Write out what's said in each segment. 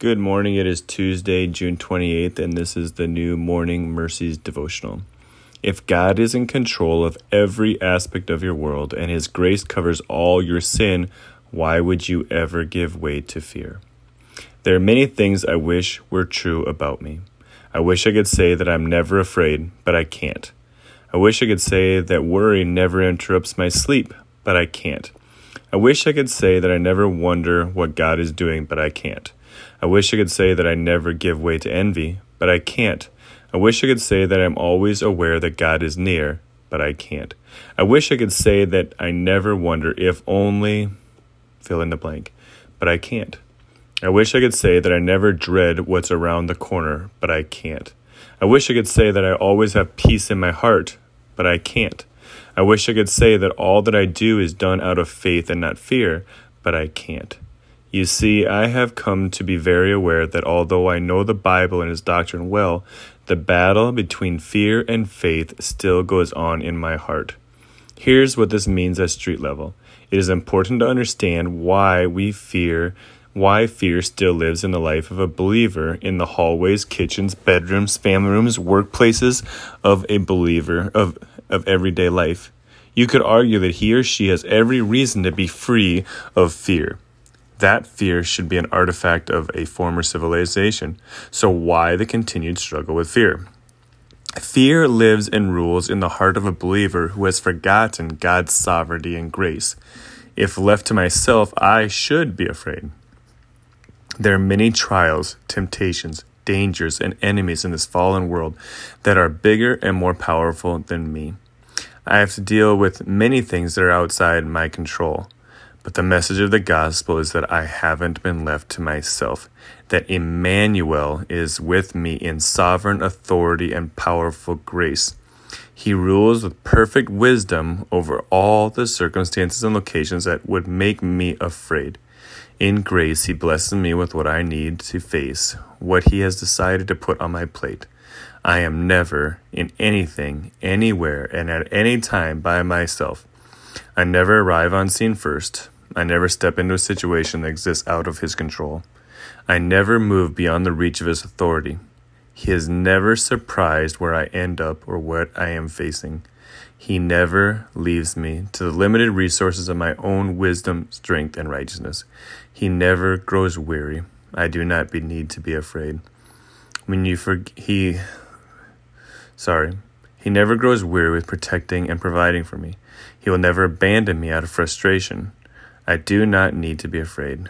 Good morning. It is Tuesday, June 28th, and this is the new Morning Mercies devotional. If God is in control of every aspect of your world and His grace covers all your sin, why would you ever give way to fear? There are many things I wish were true about me. I wish I could say that I'm never afraid, but I can't. I wish I could say that worry never interrupts my sleep, but I can't. I wish I could say that I never wonder what God is doing, but I can't. I wish I could say that I never give way to envy, but I can't. I wish I could say that I'm always aware that God is near, but I can't. I wish I could say that I never wonder if only fill in the blank, but I can't. I wish I could say that I never dread what's around the corner, but I can't. I wish I could say that I always have peace in my heart, but I can't. I wish I could say that all that I do is done out of faith and not fear, but I can't. You see, I have come to be very aware that although I know the Bible and its doctrine well, the battle between fear and faith still goes on in my heart. Here's what this means at street level. It is important to understand why we fear why fear still lives in the life of a believer in the hallways, kitchens, bedrooms, family rooms, workplaces of a believer of, of everyday life. You could argue that he or she has every reason to be free of fear. That fear should be an artifact of a former civilization. So, why the continued struggle with fear? Fear lives and rules in the heart of a believer who has forgotten God's sovereignty and grace. If left to myself, I should be afraid. There are many trials, temptations, dangers, and enemies in this fallen world that are bigger and more powerful than me. I have to deal with many things that are outside my control. But the message of the gospel is that I haven't been left to myself, that Emmanuel is with me in sovereign authority and powerful grace. He rules with perfect wisdom over all the circumstances and locations that would make me afraid. In grace, He blesses me with what I need to face, what He has decided to put on my plate. I am never, in anything, anywhere, and at any time by myself. I never arrive on scene first. I never step into a situation that exists out of his control. I never move beyond the reach of his authority. He is never surprised where I end up or what I am facing. He never leaves me to the limited resources of my own wisdom, strength, and righteousness. He never grows weary. I do not be, need to be afraid. When you forget, he, sorry, he never grows weary with protecting and providing for me. He will never abandon me out of frustration. I do not need to be afraid.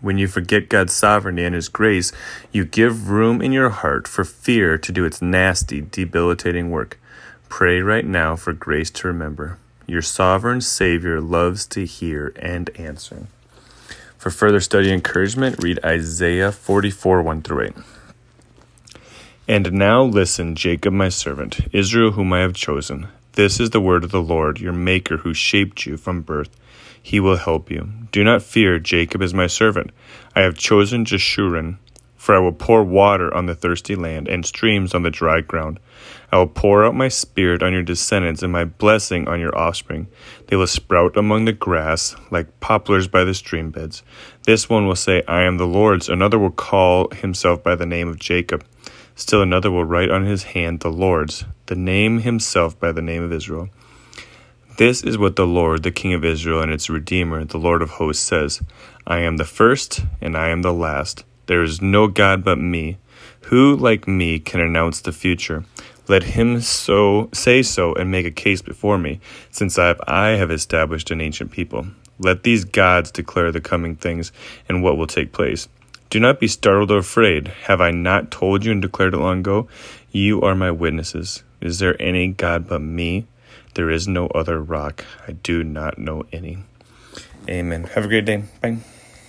When you forget God's sovereignty and His grace, you give room in your heart for fear to do its nasty, debilitating work. Pray right now for grace to remember. Your sovereign Savior loves to hear and answer. For further study encouragement, read Isaiah 44 1 through 8. And now listen, Jacob my servant, Israel whom I have chosen. This is the word of the Lord, your Maker, who shaped you from birth. He will help you. Do not fear, Jacob is my servant. I have chosen Jeshurun, for I will pour water on the thirsty land and streams on the dry ground. I will pour out my spirit on your descendants and my blessing on your offspring. They will sprout among the grass like poplars by the stream beds. This one will say, I am the Lord's. Another will call himself by the name of Jacob. Still another will write on his hand the Lord's, the name himself by the name of Israel. This is what the Lord, the King of Israel and its Redeemer, the Lord of hosts, says I am the first, and I am the last. There is no God but me. Who, like me, can announce the future? Let him so say so and make a case before me, since I have, I have established an ancient people. Let these gods declare the coming things and what will take place. Do not be startled or afraid. Have I not told you and declared it long ago? You are my witnesses. Is there any God but me? There is no other rock. I do not know any. Amen. Have a great day. Bye.